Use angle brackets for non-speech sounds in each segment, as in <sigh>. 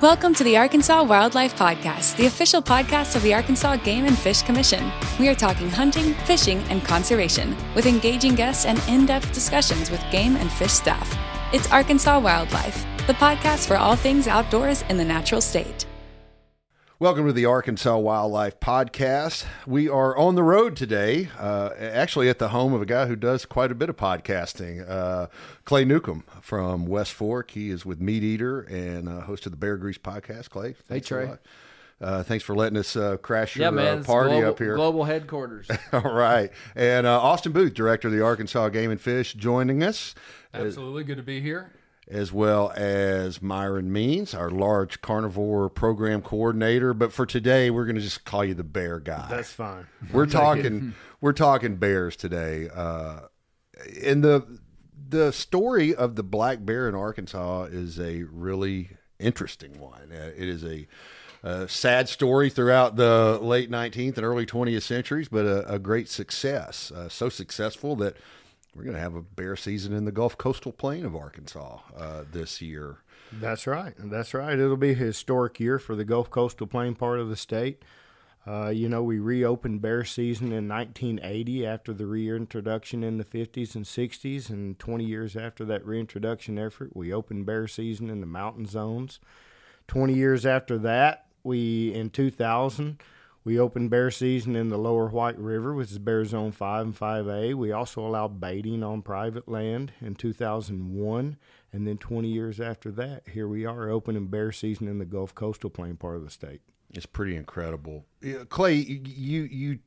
Welcome to the Arkansas Wildlife Podcast, the official podcast of the Arkansas Game and Fish Commission. We are talking hunting, fishing, and conservation with engaging guests and in depth discussions with game and fish staff. It's Arkansas Wildlife, the podcast for all things outdoors in the natural state. Welcome to the Arkansas Wildlife Podcast. We are on the road today, uh, actually at the home of a guy who does quite a bit of podcasting, uh, Clay Newcomb from West Fork. He is with Meat Eater and uh, host of the Bear Grease podcast. Clay, hey Trey. Uh, thanks for letting us uh, crash your yeah, man, uh, party global, up here. Global headquarters. <laughs> All right. And uh, Austin Booth, director of the Arkansas Game and Fish, joining us. Absolutely. Good to be here as well as Myron Means, our large carnivore program coordinator. But for today, we're going to just call you the bear guy. That's fine. We're <laughs> talking. we're talking bears today. Uh, and the the story of the black bear in Arkansas is a really interesting one. Uh, it is a, a, sad story throughout the late 19th and early 20th centuries, but a, a great success. Uh, so successful that we're going to have a bear season in the Gulf Coastal Plain of Arkansas uh, this year. That's right. That's right. It'll be a historic year for the Gulf Coastal Plain part of the state. Uh, you know, we reopened bear season in 1980 after the reintroduction in the 50s and 60s, and 20 years after that reintroduction effort, we opened bear season in the mountain zones. 20 years after that, we in 2000 we opened bear season in the lower White River, which is Bear Zone 5 and 5A. We also allowed baiting on private land in 2001. And then 20 years after that, here we are opening bear season in the Gulf Coastal Plain part of the state. It's pretty incredible. Clay, you, you,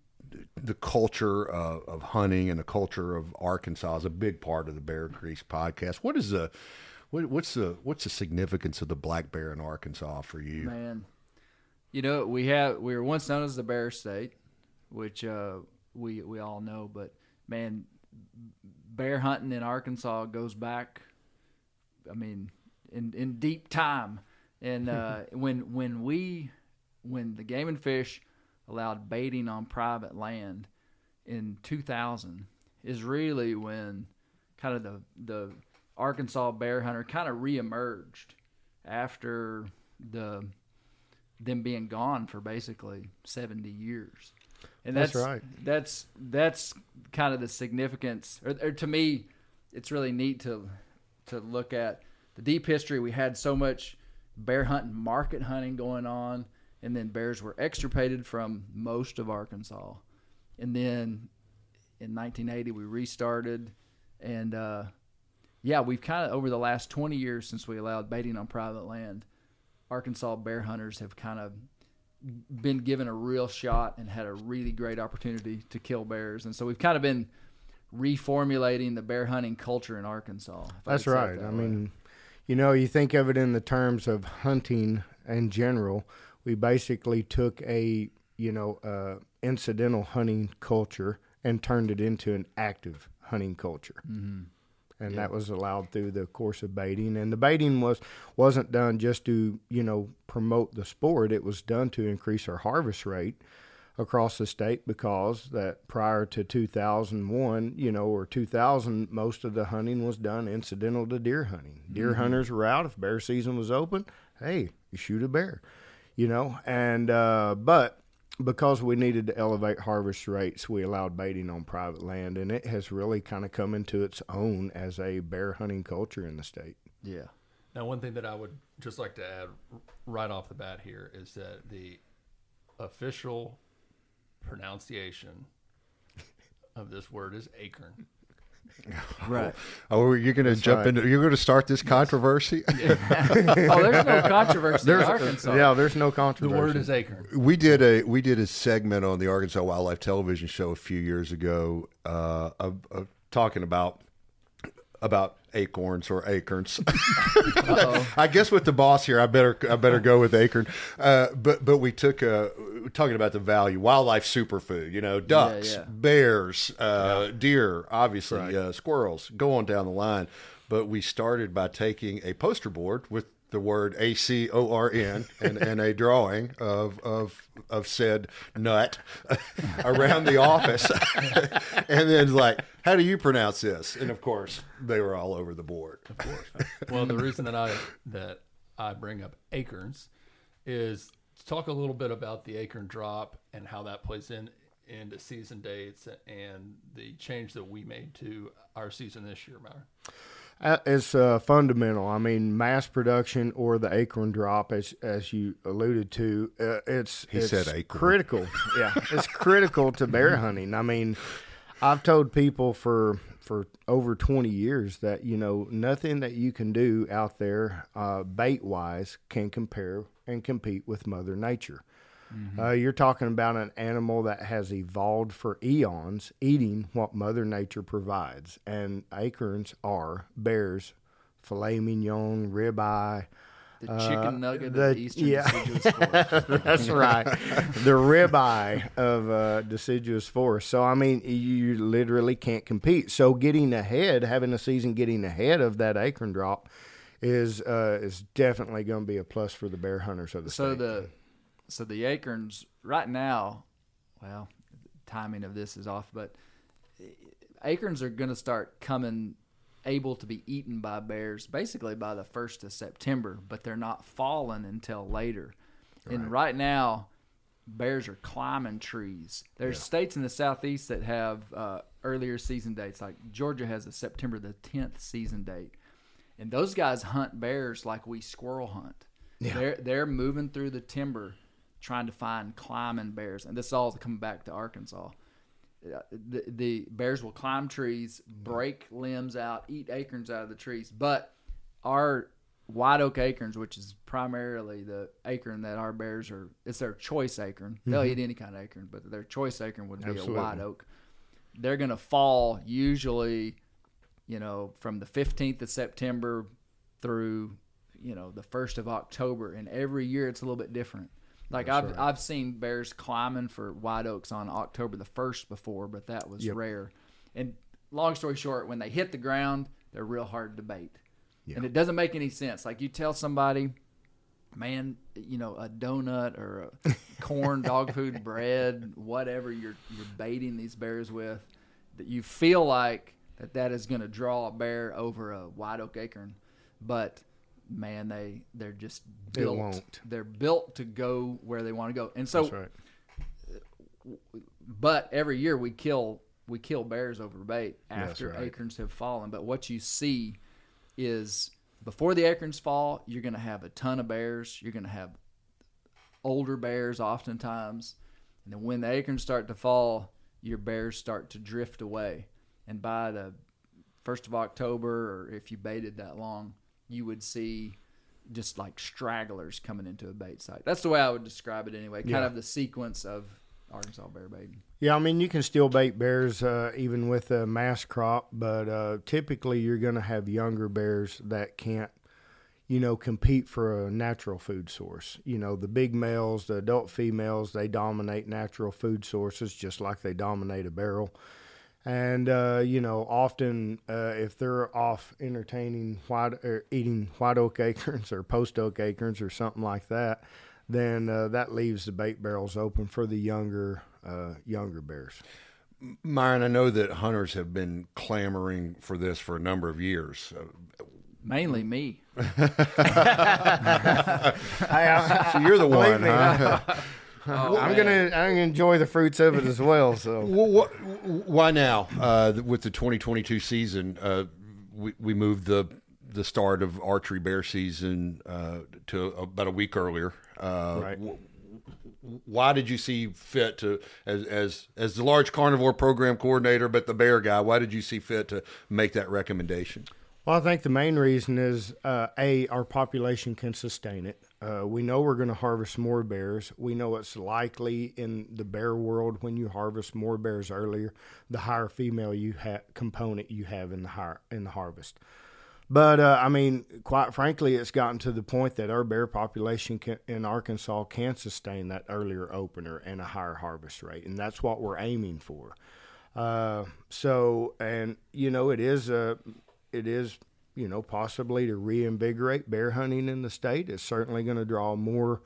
the culture of, of hunting and the culture of Arkansas is a big part of the Bear Grease podcast. What is the, what, what's the, what's the significance of the black bear in Arkansas for you? Man, you know, we have we were once known as the Bear State, which uh, we we all know. But man, bear hunting in Arkansas goes back. I mean, in in deep time. And uh, <laughs> when when we when the Game and Fish allowed baiting on private land in 2000 is really when kind of the the Arkansas bear hunter kind of reemerged after the them being gone for basically 70 years. And that's, that's right. That's that's kind of the significance or, or, to me it's really neat to to look at the deep history we had so much bear hunting market hunting going on and then bears were extirpated from most of Arkansas. And then in 1980 we restarted and uh, yeah, we've kind of over the last 20 years since we allowed baiting on private land Arkansas bear hunters have kind of been given a real shot and had a really great opportunity to kill bears. And so we've kind of been reformulating the bear hunting culture in Arkansas. That's right. That I way. mean, you know, you think of it in the terms of hunting in general. We basically took a, you know, uh, incidental hunting culture and turned it into an active hunting culture. Mm-hmm and yeah. that was allowed through the course of baiting. And the baiting was wasn't done just to you know promote the sport; it was done to increase our harvest rate across the state because that prior to 2001, you know, or 2000, most of the hunting was done incidental to deer hunting. Deer mm-hmm. hunters were out if bear season was open. Hey, you shoot a bear, you know, and uh, but because we needed to elevate harvest rates, we allowed baiting on private land, and it has really kind of come into its own as a bear hunting culture in the state. Yeah. Now, one thing that I would just like to add right off the bat here is that the official pronunciation of this word is acorn. <laughs> Right. Oh, you're going to jump right. into. You're going to start this controversy. <laughs> oh, there's no <laughs> controversy there's, in Arkansas. Yeah, there's no controversy. The word is acorn. We did a we did a segment on the Arkansas Wildlife Television Show a few years ago, uh, of, of talking about about acorns or acorns. <laughs> I guess with the boss here, I better I better go with acorn. Uh, but but we took a talking about the value wildlife superfood. You know, ducks, yeah, yeah. bears, uh, yeah. deer, obviously right. uh, squirrels. Go on down the line. But we started by taking a poster board with the word A C O R N and, and a drawing of of of said nut <laughs> around the office, <laughs> and then like, how do you pronounce this? And of course, they were all over the board. Of course. Well, the reason that I that I bring up acorns is to talk a little bit about the acorn drop and how that plays in into season dates and the change that we made to our season this year, Myron. Uh, it's uh, fundamental. I mean, mass production or the acorn drop, as as you alluded to, uh, it's He it's said acorn. critical. yeah, it's critical to bear <laughs> hunting. I mean, I've told people for for over twenty years that you know nothing that you can do out there uh, bait wise can compare and compete with Mother Nature. Uh, you're talking about an animal that has evolved for eons, eating what Mother Nature provides, and acorns are bears, filet mignon, ribeye. The chicken nugget the- of the eastern yeah. deciduous <laughs> forest. That's right, the ribeye of uh, deciduous forest. So I mean, you literally can't compete. So getting ahead, having a season getting ahead of that acorn drop, is uh, is definitely going to be a plus for the bear hunters of the so state. the so the acorns right now, well, timing of this is off, but acorns are going to start coming able to be eaten by bears basically by the first of September, but they're not falling until later. And right now, bears are climbing trees. There's states in the southeast that have uh, earlier season dates, like Georgia has a September the 10th season date, and those guys hunt bears like we squirrel hunt. Yeah. They're they're moving through the timber, trying to find climbing bears, and this is all coming back to Arkansas. Uh, The, the bears will climb trees, break limbs out, eat acorns out of the trees. But our white oak acorns, which is primarily the acorn that our bears are, it's their choice acorn. They'll eat any kind of acorn, but their choice acorn would be Absolutely. a white oak. They're going to fall usually, you know, from the 15th of September through, you know, the 1st of October. And every year it's a little bit different. Like I've I've seen bears climbing for white oaks on October the 1st before, but that was rare. And long story short, when they hit the ground, they're real hard to bait. And it doesn't make any sense. Like you tell somebody, man, you know, a donut or a <laughs> corn, dog food, bread, whatever you're you're baiting these bears with, that you feel like that that is going to draw a bear over a white oak acorn, but man, they they're just built. They're built to go where they want to go, and so That's right. but every year we kill we kill bears over bait after right. acorns have fallen. But what you see is before the acorns fall, you're going to have a ton of bears. You're going to have older bears oftentimes, and then when the acorns start to fall, your bears start to drift away. And by the first of October, or if you baited that long, you would see just like stragglers coming into a bait site. That's the way I would describe it anyway. Kind Yeah. of the sequence of Arkansas bear baiting. Yeah, I mean you can still bait bears uh, even with a mass crop, but uh, typically you're going to have younger bears that can't, you know, compete for a natural food source. You know, the big males, the adult females, they dominate natural food sources just like they dominate a barrel. And uh, you know, often uh, if they're off entertaining white or eating white oak <laughs> acorns or post oak acorns or something like that, then uh, that leaves the bait barrels open for the younger uh, younger bears. Myron, I know that hunters have been clamoring for this for a number of years. Uh, Mainly me. <laughs> so you're the one, huh? <laughs> I'm gonna I'm gonna enjoy the fruits of it as well. So <laughs> Well, what, why now? Uh, with the 2022 season, uh, we, we moved the the start of archery bear season uh, to about a week earlier. Uh, Right. wh- why did you see fit to as as as the large carnivore program coordinator, but the bear guy? Why did you see fit to make that recommendation? Well, I think the main reason is uh, a our population can sustain it. Uh, we know we're going to harvest more bears. We know it's likely in the bear world when you harvest more bears earlier, the higher female you ha- component you have in the higher, in the harvest. But uh, I mean, quite frankly, it's gotten to the point that our bear population can, in Arkansas can sustain that earlier opener and a higher harvest rate, and that's what we're aiming for. Uh, so, and you know, it is a, it is you know possibly to reinvigorate bear hunting in the state. It's certainly going to draw more.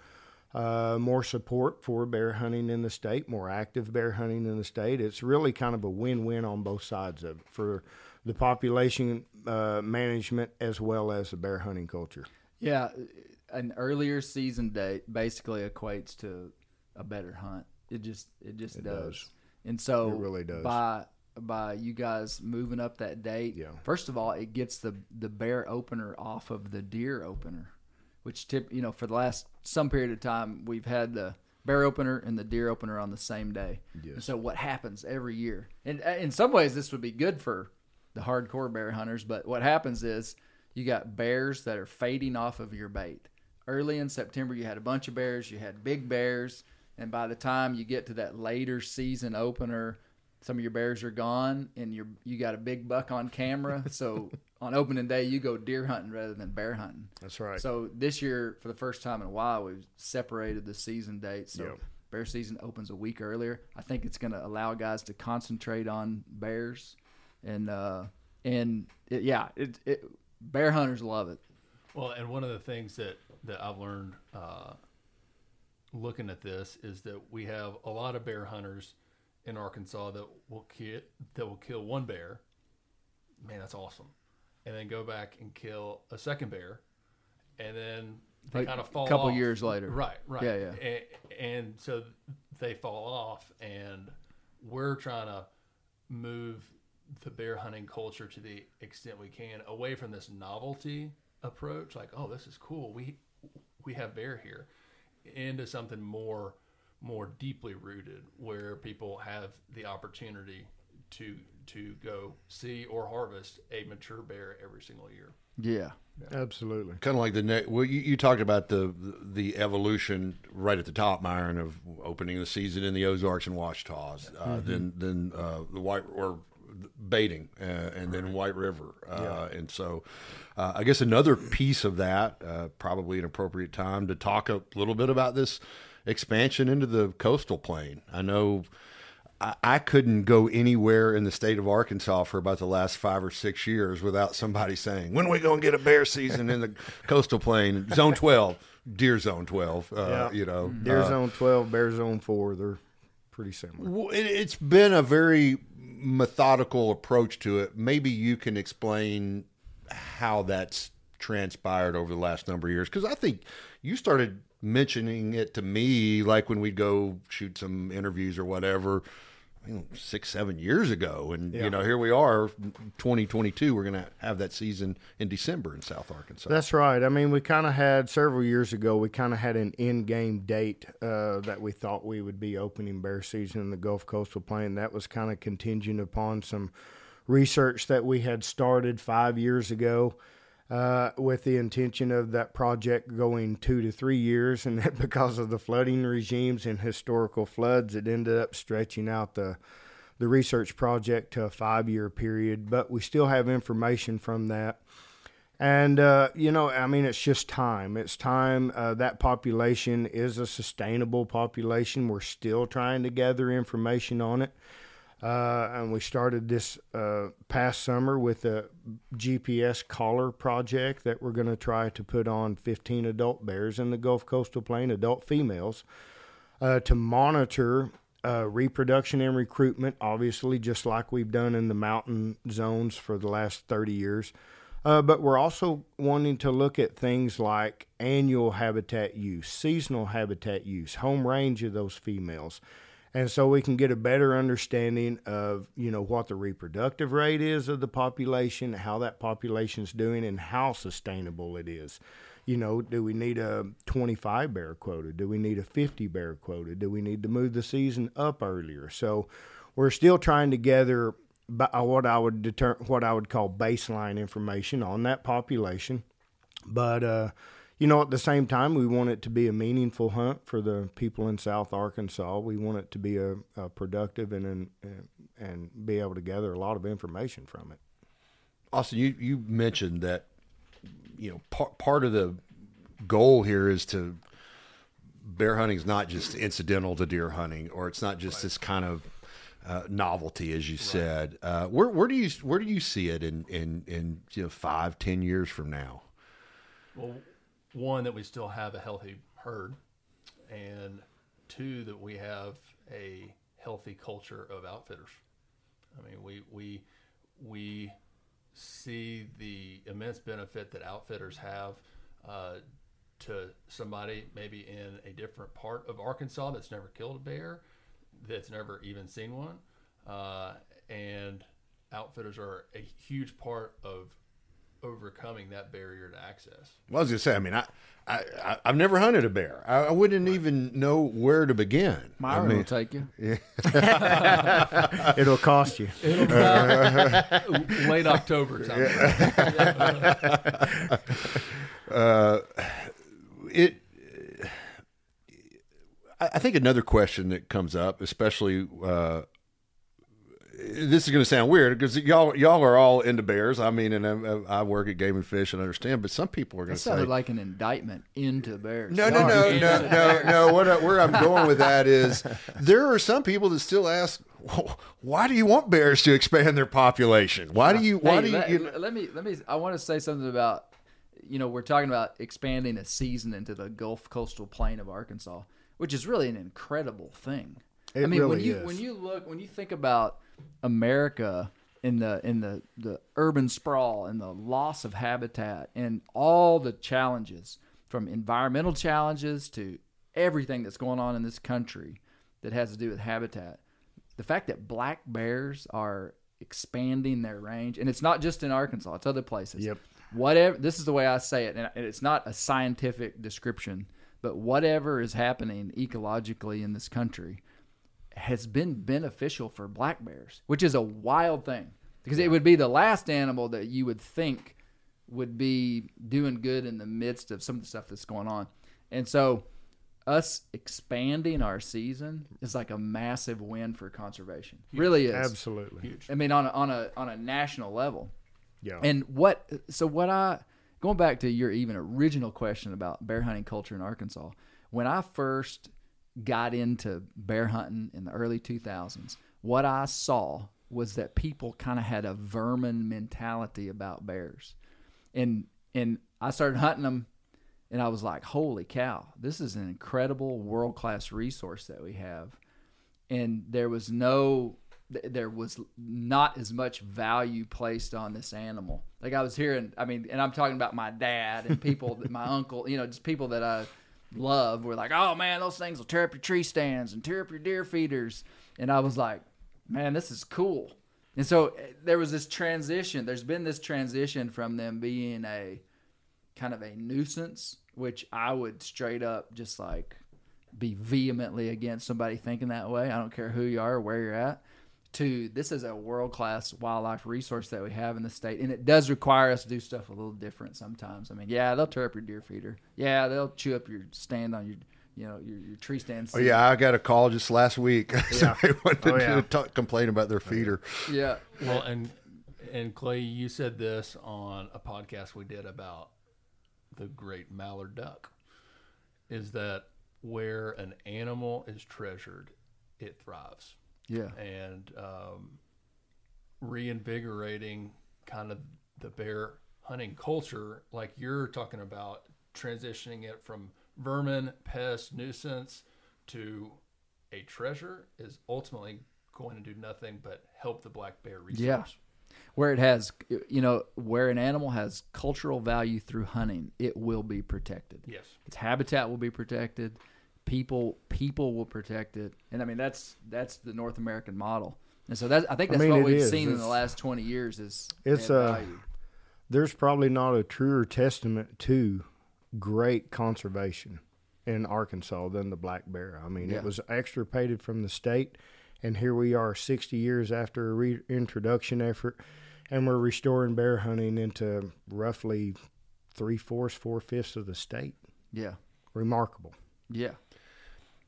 Uh, more support for bear hunting in the state, more active bear hunting in the state. It's really kind of a win-win on both sides of it for the population uh, management as well as the bear hunting culture. Yeah, an earlier season date basically equates to a better hunt. It just it just does. does. And so It really does. by by you guys moving up that date. Yeah. First of all, it gets the the bear opener off of the deer opener, which tip you know for the last some period of time we've had the bear opener and the deer opener on the same day. And so what happens every year? And uh, in some ways this would be good for the hardcore bear hunters, but what happens is you got bears that are fading off of your bait. Early in September you had a bunch of bears, you had big bears, and by the time you get to that later season opener, some of your bears are gone and you're you got a big buck on camera. <laughs> So on opening day you go deer hunting rather than bear hunting. That's right. So this year, for the first time in a while, we've separated the season dates. So Yeah. bear season opens a week earlier. I think it's going to allow guys to concentrate on bears, and uh, and it, yeah, it, it bear hunters love it. Well, and one of the things that that I've learned uh, looking at this is that we have a lot of bear hunters in Arkansas that will kill that will kill one bear. Man, that's awesome. And then go back and kill a second bear, and then they Like, kind of fall a couple off. years later. Right, right. Yeah, yeah. And, and so they fall off, and we're trying to move the bear hunting culture to the extent we can away from this novelty approach, like, oh, this is cool. We we have bear here, into something more more deeply rooted, where people have the opportunity to to go see or harvest a mature bear every single year. Yeah, Absolutely. kind of like the ne- well, you, you talked about the the evolution right at the top, Myron, of opening the season in the Ozarks and Ouachitas, uh, then then uh, the white or baiting, uh, and then White River, uh, and so uh, I guess another piece of that, uh, probably an appropriate time to talk a little bit about this expansion into the coastal plain. I know. I- I couldn't go anywhere in the state of Arkansas for about the last five or six years without somebody saying, "When are we going to get a bear season in the <laughs> coastal plain, Zone Twelve, Deer Zone Twelve?" Uh, Yeah. You know, Deer uh, Zone 12, Bear Zone 4, they're pretty similar. well, it, it's been a very methodical approach to it. Maybe you can explain how that's transpired over the last number of years because I think you started mentioning it to me like when we'd go shoot some interviews or whatever. you know, Six, seven years ago, and you know, here we are, 2022. We're going to have that season in December in South Arkansas. That's right. I mean, we kind of had several years ago. We kind of had an in-game date uh, that we thought we would be opening bear season in the Gulf Coastal Plain. That was kind of contingent upon some research that we had started five years ago, uh, with the intention of that project going two to three years. And that <laughs> because of the flooding regimes and historical floods, it ended up stretching out the the research project to a five year period. But we still have information from that. And, uh, you know, I mean, it's just time. It's time. Uh, that population is a sustainable population. We're still trying to gather information on it. Uh, and we started this uh, past summer with a GPS collar project that we're going to try to put on 15 adult bears in the Gulf Coastal Plain, adult females, uh, to monitor uh, reproduction and recruitment, obviously, just like we've done in the mountain zones for the last 30 years. Uh, but we're also wanting to look at things like annual habitat use, seasonal habitat use, home range of those females. And so we can get a better understanding of, you know, what the reproductive rate is of the population, how that population's doing, and how sustainable it is. You know, do we need a 25 bear quota? Do we need a 50 bear quota? Do we need to move the season up earlier? So we're still trying to gather uh, what I would deter- what I would call baseline information on that population. But uh, you know, at the same time, we want it to be a meaningful hunt for the people in South Arkansas. We want it to be a, a productive and, and and be able to gather a lot of information from it. Austin, you, you mentioned that you know part part of the goal here is to bear hunting is not just incidental to deer hunting, or it's not just this kind of uh, novelty, as you said. Uh, where where do you where do you see it in in in you know, five ten years from now? Well, one that we still have a healthy herd, and two that we have a healthy culture of outfitters. I mean, we we we see the immense benefit that outfitters have uh, to somebody maybe in a different part of Arkansas that's never killed a bear, that's never even seen one, uh, and outfitters are a huge part of overcoming that barrier to access. Well, I was gonna say, I mean, I, I, I I've never hunted a bear. I, I wouldn't even know where to begin. I Myron mean, will take you. Yeah. <laughs> It'll cost you. It'll <laughs> Late October time. <laughs> it. I I think another question that comes up, especially. Uh, this is going to sound weird because y'all y'all are all into bears. I mean, and I, I work at Game and Fish and understand, but some people are going That to say, like an indictment into bears. No, no, no, no, <laughs> no, no. What I, where I'm going with that is there are some people that still ask, "Well, why do you want bears to expand their population? Why do you? Why Hey, do you? let, you let me let me. I want to say something about. You know, we're talking about expanding a season into the Gulf coastal plain of Arkansas, which is really an incredible thing. It I mean, when you is. when you look when you think about America in the in the the urban sprawl and the loss of habitat and all the challenges from environmental challenges to everything that's going on in this country that has to do with habitat the fact that black bears are expanding their range and it's not just in arkansas it's other places Yep. whatever this is the way i say it and it's not a scientific description but whatever is happening ecologically in this country has been beneficial for black bears, which is a wild thing because it would be the last animal that you would think would be doing good in the midst of some of the stuff that's going on. And so, us expanding our season is like a massive win for conservation. Really is. Absolutely. Huge. I mean, on a, on a on a national level. Yeah. And what so what I going back to your even original question about bear hunting culture in Arkansas, when I first got into bear hunting in the early 2000s, what I saw was that people kind of had a vermin mentality about bears. And and I started hunting them and I was like, "Holy cow, this is an incredible world-class resource that we have." and there was no there was not as much value placed on this animal like i was hearing i mean and i'm talking about my dad and people <laughs> my uncle you know just people that i love were like oh man those things will tear up your tree stands and tear up your deer feeders and i was like man this is cool and so eh, there was this transition there's been this transition from them being a kind of a nuisance which i would straight up just like be vehemently against somebody thinking that way. I don't care who you are or where you're at. To this is a world class wildlife resource that we have in the state, and it does require us to do stuff a little different sometimes. I mean, yeah, they'll tear up your deer feeder. Yeah, they'll chew up your stand on your, you know, your, your tree stand. Oh yeah, I got a call just last week. <laughs> Somebody wanted Oh, yeah. to talk, complain about their oh, feeder. yeah, Well, and and Clay, you said this on a podcast we did about the great mallard duck. Is that where an animal is treasured, it thrives, yeah, and um, reinvigorating kind of the bear hunting culture, like you're talking about, transitioning it from vermin, pest, nuisance to a treasure is ultimately going to do nothing but help the black bear resource. Yeah. where it has, you know, where an animal has cultural value through hunting, it will be protected. Yes. its habitat will be protected people people will protect it and i mean that's that's the north american model and so that's i think I that's mean, what we've is. seen in the last 20 years is It's, that uh. There's probably not a truer testament to great conservation in Arkansas than the black bear. I mean, Yeah. it was extirpated from the state, and here we are 60 years after a reintroduction effort, and we're restoring bear hunting into roughly three fourths, four fifths of the state. yeah Remarkable. yeah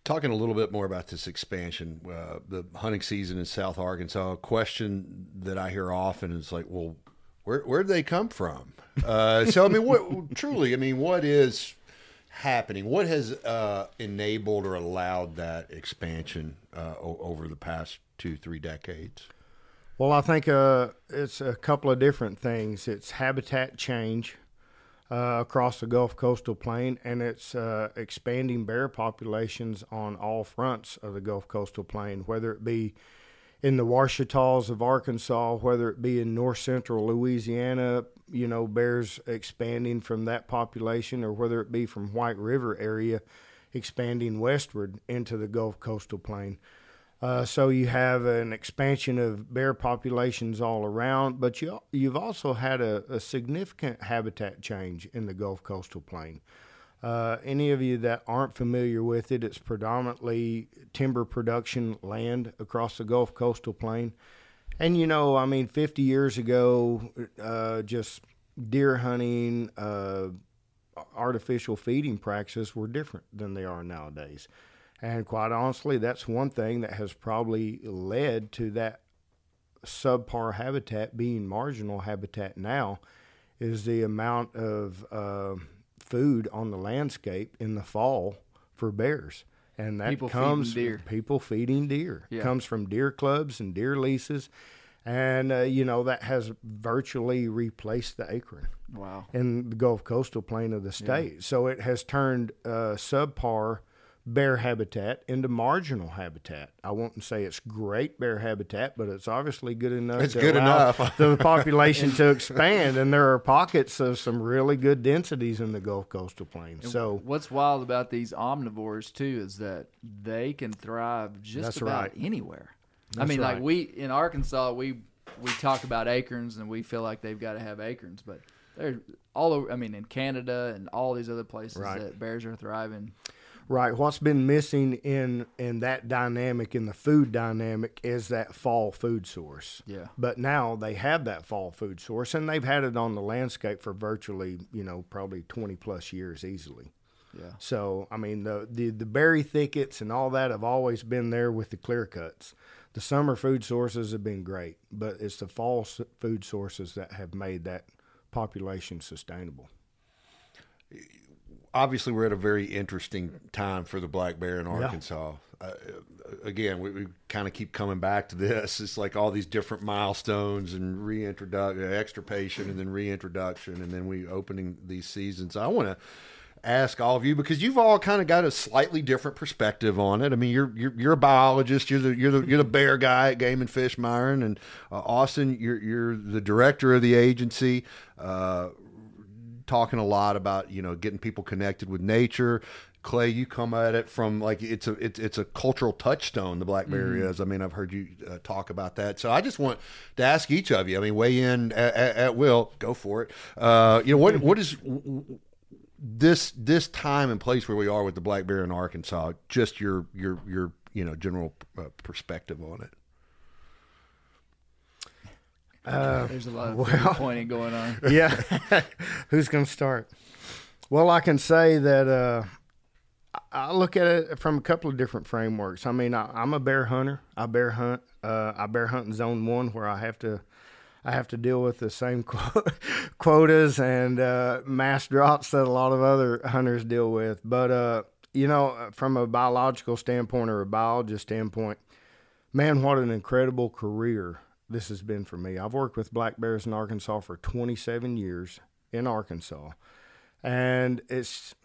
Talking a little bit more about this expansion, uh, the hunting season in South Arkansas. A question that I hear often is like, well, where where did they come from? Uh, so I mean, what truly? I mean, what is happening? What has uh, enabled or allowed that expansion uh, o- over the past two three decades? Well, I think uh, it's a couple of different things. It's habitat change uh, across the Gulf Coastal Plain, and it's uh, expanding bear populations on all fronts of the Gulf Coastal Plain, whether it be in the Ouachitas of Arkansas, whether it be in north central Louisiana, you know, bears expanding from that population, or whether it be from White River area expanding westward into the Gulf coastal plain. Uh, so you have an expansion of bear populations all around, but you you've also had a, a significant habitat change in the Gulf coastal plain. Uh, any of you that aren't familiar with it, it's predominantly timber production land across the Gulf coastal plain. And you know, I mean, 50 years ago, uh, just deer hunting, uh, artificial feeding practices were different than they are nowadays. And quite honestly, that's one thing that has probably led to that subpar habitat being marginal habitat now is the amount of uh, food on the landscape in the fall for bears. And that People comes feeding deer. people feeding deer. Yeah. Comes from deer clubs and deer leases. And, uh, you know, that has virtually replaced the acorn Wow. in the Gulf coastal plain of the state. So it has turned uh, subpar bear habitat into marginal habitat. I won't say it's great bear habitat, but it's obviously good enough. It's to good allow enough. the <laughs> population to expand, and there are pockets of some really good densities in the Gulf coastal plain. So What's wild about these omnivores too is that they can thrive just about right. anywhere. I That's mean, like we in Arkansas, we we talk about acorns and we feel like they've got to have acorns, but they're all over. I mean, in Canada and all these other places Right. that bears are thriving. Right. What's been missing in in that dynamic in the food dynamic is that fall food source. Yeah. But now they have that fall food source and they've had it on the landscape for virtually, you know, probably 20 plus years easily. Yeah. So, I mean, the, the the berry thickets and all that have always been there with the clear cuts. The summer food sources have been great, but it's the fall food sources that have made that population sustainable. Obviously we're at a very interesting time for the black bear in Arkansas. Uh, again, we, we kind of keep coming back to this. It's like all these different milestones and reintroduction, extirpation, and then reintroduction, and then we opening these seasons. I want to ask all of you because you've all kind of got a slightly different perspective on it. I mean, you're you're, you're a biologist. You're the you're the you're the bear guy at Game and Fish Myron, and uh, Austin, you're you're the director of the agency. Uh, talking a lot about you know getting people connected with nature. Clay, you come at it from like it's a it's, it's a cultural touchstone. The black bear is. I mean, I've heard you uh, talk about that. So I just want to ask each of you. I mean, weigh in at, at, at will. Go for it. Uh, you know what what is this this time and place where we are with the black bear in Arkansas? Just your your your you know general uh, perspective on it. There's a lot of finger pointing going on. <laughs> yeah. <laughs> Who's going to start? Well, I can say that uh, I look at it from a couple of different frameworks. I mean, I, I'm a bear hunter. I bear hunt. Uh, I bear hunt in zone one where I have to. I have to deal with the same <laughs> quotas and uh, mass drops that a lot of other hunters deal with. But uh, you know, from a biological standpoint or a biologist standpoint, man, what an incredible career this has been for me. I've worked with black bears in Arkansas for 27 years in Arkansas, and it's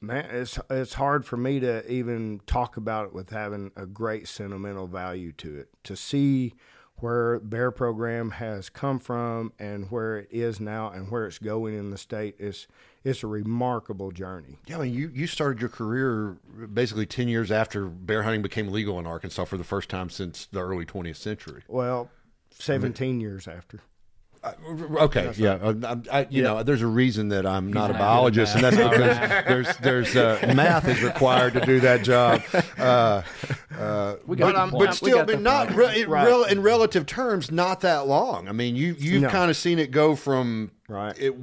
man, it's it's hard for me to even talk about it with having a great sentimental value to it. To see where Bear Program has come from and where it is now and where it's going in the state is it's a remarkable journey. Yeah, I mean, you, you started your career basically 10 years after bear hunting became legal in Arkansas for the first time since the early 20th century. Well, 17 years after. Okay, yeah, uh, I, I, you know, there's a reason that I'm not a not biologist, and that's <laughs> because there's there's uh, math is required to do that job. <laughs> Uh, uh, We got but, the but We still, got but not point. re- in, Right. rel- in relative terms, not that long. I mean, you you've No. kind of seen it go from Right. It,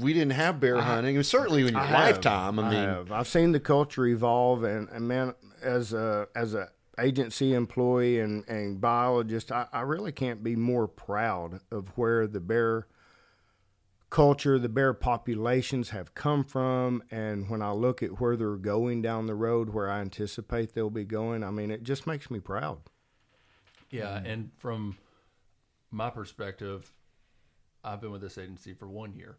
we didn't have bear hunting, and certainly in your I have. lifetime. I mean, have. I've seen the culture evolve, and, and man, as a as a agency employee and, and biologist, I, I really can't be more proud of where the bear culture, the bear populations have come from, and when I look at where they're going down the road, where I anticipate they'll be going, I mean, it just makes me proud. Yeah, and from my perspective, I've been with this agency for one year,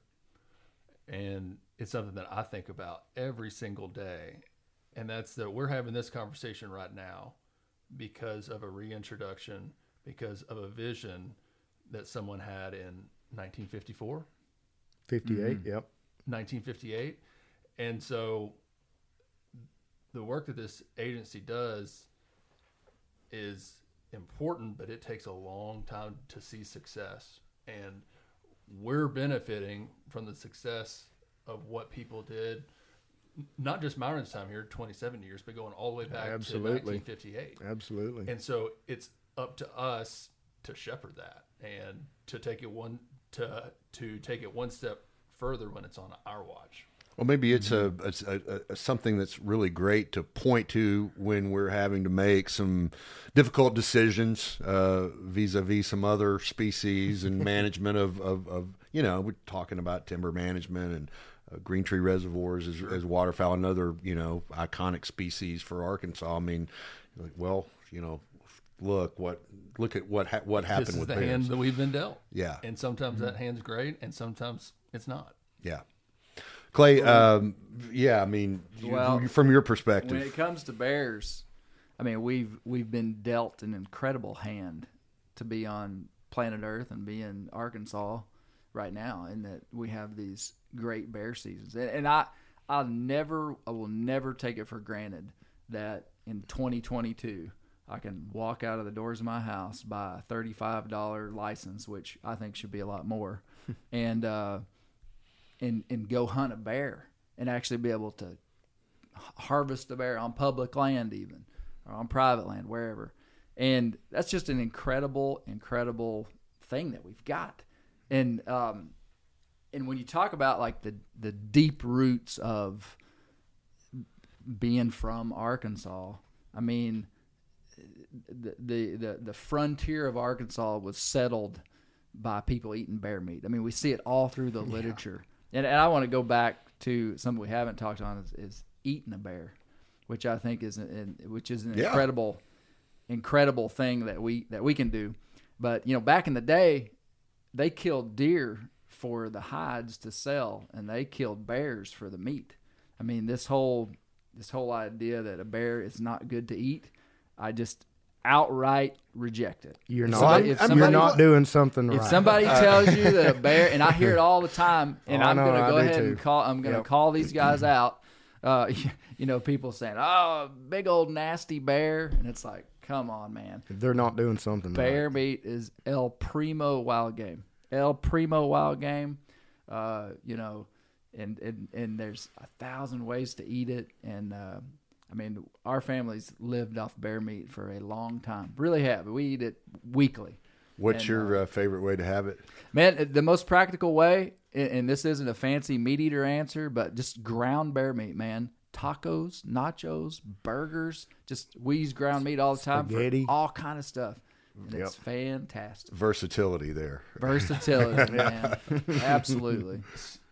and it's something that I think about every single day, and that's that we're having this conversation right now because of a reintroduction because of a vision that someone had in 1954, 58. Mm-hmm. Yep. 1958. And so the work that this agency does is important, but it takes a long time to see success. And we're benefiting from the success of what people did, n- not just Myron's time here, 27 years, but going all the way back Absolutely. to 1958. Absolutely. And so it's up to us to shepherd that and to take it one to to take it one step further when it's on our watch. Well, maybe it's a, it's a, a, a something that's really great to point to when we're having to make some difficult decisions uh, vis-a-vis some other species and <laughs> management of, of, of, you know, we're talking about timber management and uh, green tree reservoirs as, as waterfowl, another, you know, iconic species for Arkansas. I mean, like, well, you know, look what look at what ha- what happened This is with the bears. hand that we've been dealt. Yeah. And sometimes that hand's great and sometimes it's not. Yeah. Clay, um, yeah, I mean, you- Well, from your perspective, when it comes to bears, I mean we've we've been dealt an incredible hand to be on planet Earth and be in Arkansas right now, in that we have these great bear seasons, and, and I I'll never I will never take it for granted that in 2022 I can walk out of the doors of my house buy a $35 license, which I think should be a lot more, <laughs> and uh, and and go hunt a bear and actually be able to harvest a bear on public land even or on private land wherever. And that's just an incredible incredible thing that we've got and um and when you talk about like the the deep roots of being from Arkansas I mean the the the, frontier of Arkansas was settled by people eating bear meat. I mean, we see it all through the literature. And, and I want to go back to something we haven't talked on is, is eating a bear, which I think is an, which is an Yeah. incredible, incredible thing that we that we can do. But you know, back in the day, they killed deer for the hides to sell, and they killed bears for the meat. I mean, this whole this whole idea that a bear is not good to eat, I just outright reject it. You're If not. somebody- if you're not doing something if right. If somebody tells you that a <laughs> bear, and I hear it all the time, <laughs> and Oh, I I'm going to go do ahead too. and call, I'm going to Yep. call these guys <clears throat> out. Uh, <laughs> you know, people saying, "Oh, big old nasty bear," and it's like, come on, man. They're not doing something Bear right. meat is El Primo wild game. El Primo wild game. Uh, you know, and, and and there's a thousand ways to eat it. And uh, I mean, our family's lived off bear meat for a long time. Really have. We eat it weekly. what's and, your uh, favorite way to have it? Man, the most practical way, and and this isn't a fancy meat eater answer, but just ground bear meat, man. Tacos, nachos, burgers. Just we use ground meat all the time Spaghetti. for all kind of stuff, and it's fantastic. Versatility there. Versatility, <laughs> man. Absolutely.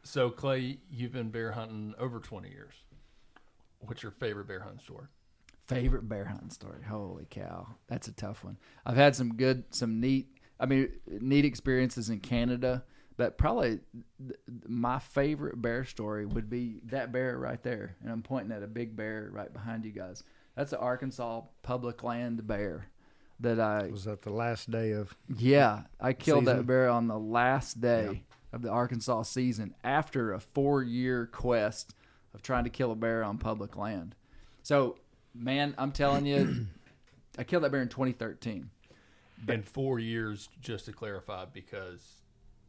So Clay, you've been bear hunting over 20 years. What's your favorite bear hunting story? Favorite bear hunting story. Holy cow, that's a tough one. I've had some good, some neat. I mean, neat experiences in Canada, but probably th- my favorite bear story would be that bear right there, and I'm pointing at a big bear right behind you guys. That's an Arkansas public land bear that I Was that the last day of? yeah, I killed Season? that bear on the last day of the Arkansas season after a four year quest of trying to kill a bear on public land. So, man, I'm telling you, <clears throat> I killed that bear in 2013. In four years, just to clarify, because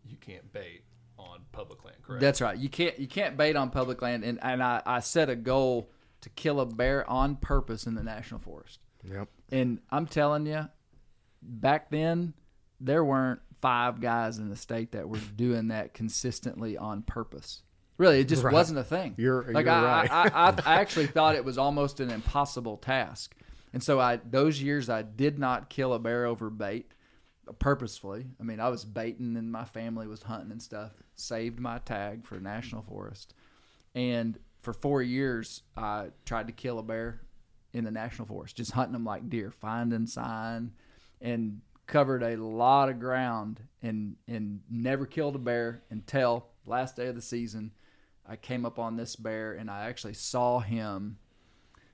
you can't bait on public land, correct? That's right. You can't you can't bait on public land, and and I, I set a goal to kill a bear on purpose in the national forest. Yep. And I'm telling you, back then there weren't five guys in the state that were doing that consistently on purpose. Really, it just Right. wasn't a thing. You're- like you're I, right. I, I, I <laughs> actually thought it was almost an impossible task, and so I those years I did not kill a bear over bait purposefully. I mean, I was baiting and my family was hunting and stuff. Saved my tag for national forest, and for four years I tried to kill a bear in the national forest, just hunting them like deer, finding sign, and covered a lot of ground and and never killed a bear until last day of the season. I came up on this bear and I actually saw him.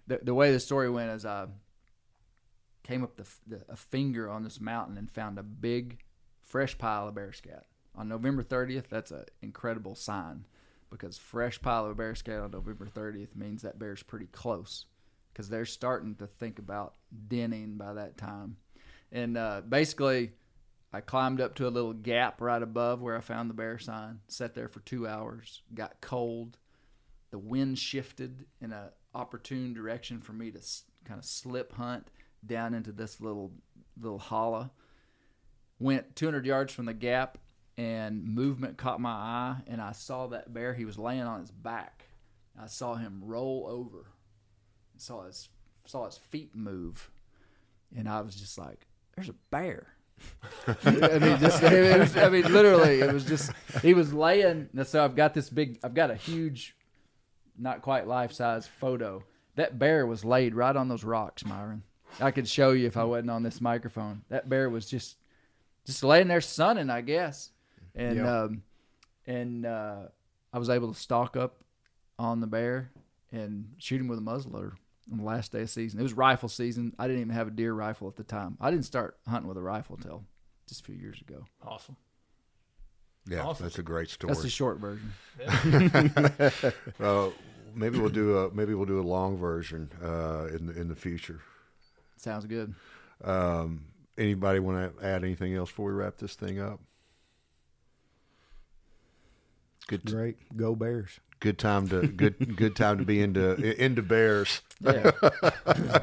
The, the way the story went is I came up the, the a finger on this mountain and found a big fresh pile of bear scat on November 30th. That's an incredible sign because fresh pile of bear scat on November 30th means that bear's pretty close because they're starting to think about denning by that time. And uh, basically, I climbed up to a little gap right above where I found the bear sign, sat there for two hours, got cold. The wind shifted in an opportune direction for me to kind of slip hunt down into this little little hollow. Went 200 yards from the gap, and movement caught my eye, and I saw that bear. He was laying on his back. I saw him roll over. Saw his saw his feet move, and I was just like, "There's a bear." <laughs> I mean, just it was, I mean, literally, it was just he was laying. So I've got this big, I've got a huge, not quite life size photo. That bear was laid right on those rocks, Myron. I could show you if I wasn't on this microphone. That bear was just, just laying there sunning, I guess, and Yeah. um, and uh, I was able to stalk up on the bear and shoot him with a muzzleloader on the last day of season. It was rifle season. I didn't even have a deer rifle at the time. I didn't start hunting with a rifle till just a few years ago. Awesome. Yeah, Awesome. that's a great story. That's the short version. uh, <laughs> maybe we'll do a maybe we'll do a long version uh, in the in the future. Sounds good. Um, anybody want to add anything else before we wrap this thing up? Good, Great. Go Bears. good time to good good time to be into into bears. Yeah. <laughs> I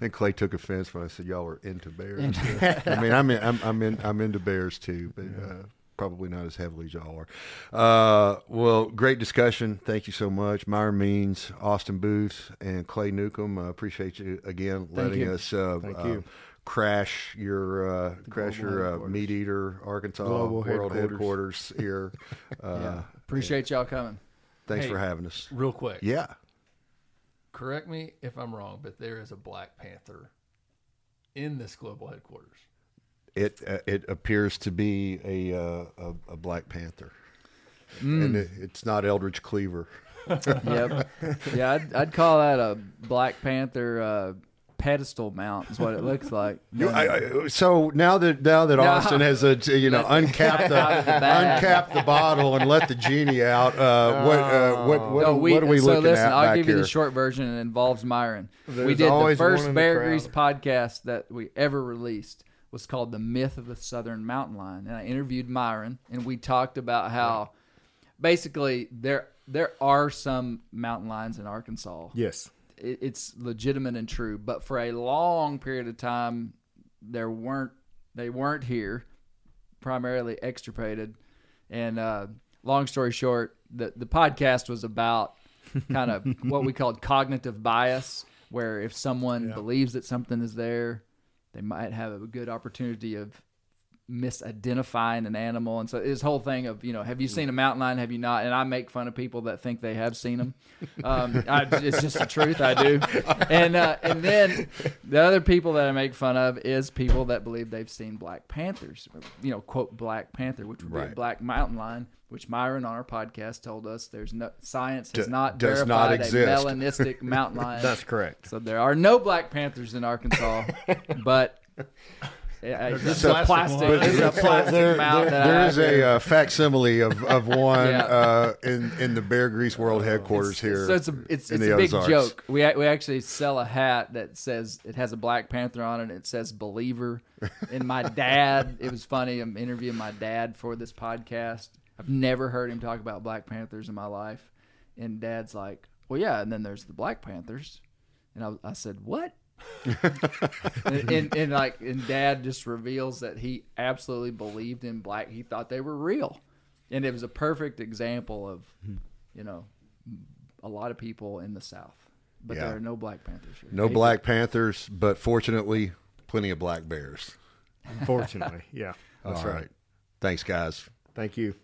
think Clay took offense when I said y'all were into bears. <laughs> I mean, I'm in, I'm I'm in I'm into bears too, but uh, probably not as heavily as y'all are. Uh, well, great discussion. Thank you so much, Myron Means, Austin Booth, and Clay Newcomb. I appreciate you again letting you. us uh, Thank uh, you. crash your uh, crash your uh, meat eater Arkansas Global world headquarters. headquarters here. <laughs> Uh, yeah. Appreciate y'all coming. Thanks Hey. for having us. Real quick. Yeah. Correct me if I'm wrong, but there is a Black Panther in this global headquarters. It uh, it appears to be a uh, a, a Black Panther, Mm. and it, it's not Eldridge Cleaver. yep. <laughs> Yeah, I'd, I'd call that a Black Panther uh, pedestal mount. Is what it looks like. You- I, I, so now that now that <laughs> No. Austin has a you know uncapped <laughs> the, cat out of the uncapped the bottle and let the genie out, uh, what uh, what what, No, we, what are we so looking listen, at I'll back give here? you the short version. It involves Myron. we did the first one first the Bear crowd. Grease podcast that we ever released was called "The Myth of the Southern Mountain Lion," and I interviewed Myron, and we talked about how basically there there are some mountain lions in Arkansas. Yes. It, it's legitimate and true, but for a long period of time, there weren't they weren't here, primarily extirpated, and uh, long story short, the the podcast was about kind of <laughs> what we called cognitive bias, where if someone believes that something is there, they might have a good opportunity of misidentifying an animal. And so this whole thing of, you know, have you seen a mountain lion? Have you not? And I make fun of people that think they have seen them. Um, I, it's just the truth. I do. And, uh, and then the other people that I make fun of is people that believe they've seen Black Panthers, you know, quote Black Panther, which would be a black mountain lion, which Myron on our podcast told us there's no science has Do- not does not exist. a melanistic <laughs> mountain lion. That's correct. So there are no Black Panthers in Arkansas, <laughs> but it's a a plastic plastic. one. It's a plastic there, mount there- that I is a uh, facsimile of, of <laughs> one Yeah. uh, in in the Bear Grease World headquarters here. So it's a it's, in it's the a big Ozarks. joke. We we actually sell a hat that says it has a Black Panther on it. and It says believer. And my <laughs> dad, it was funny. I'm interviewing my dad for this podcast. I've never heard him talk about Black Panthers in my life. And dad's like, "Well, yeah." And then there's the Black Panthers. And I, I said, "What?" And, <laughs> and, and like and dad just reveals that he absolutely believed in black he thought they were real and it was a perfect example of you know a lot of people in the south but Yeah. there are no black panthers here no Black Panthers, but fortunately, plenty of Black Bears. Unfortunately. yeah. That's right. Thanks, guys. Thank you.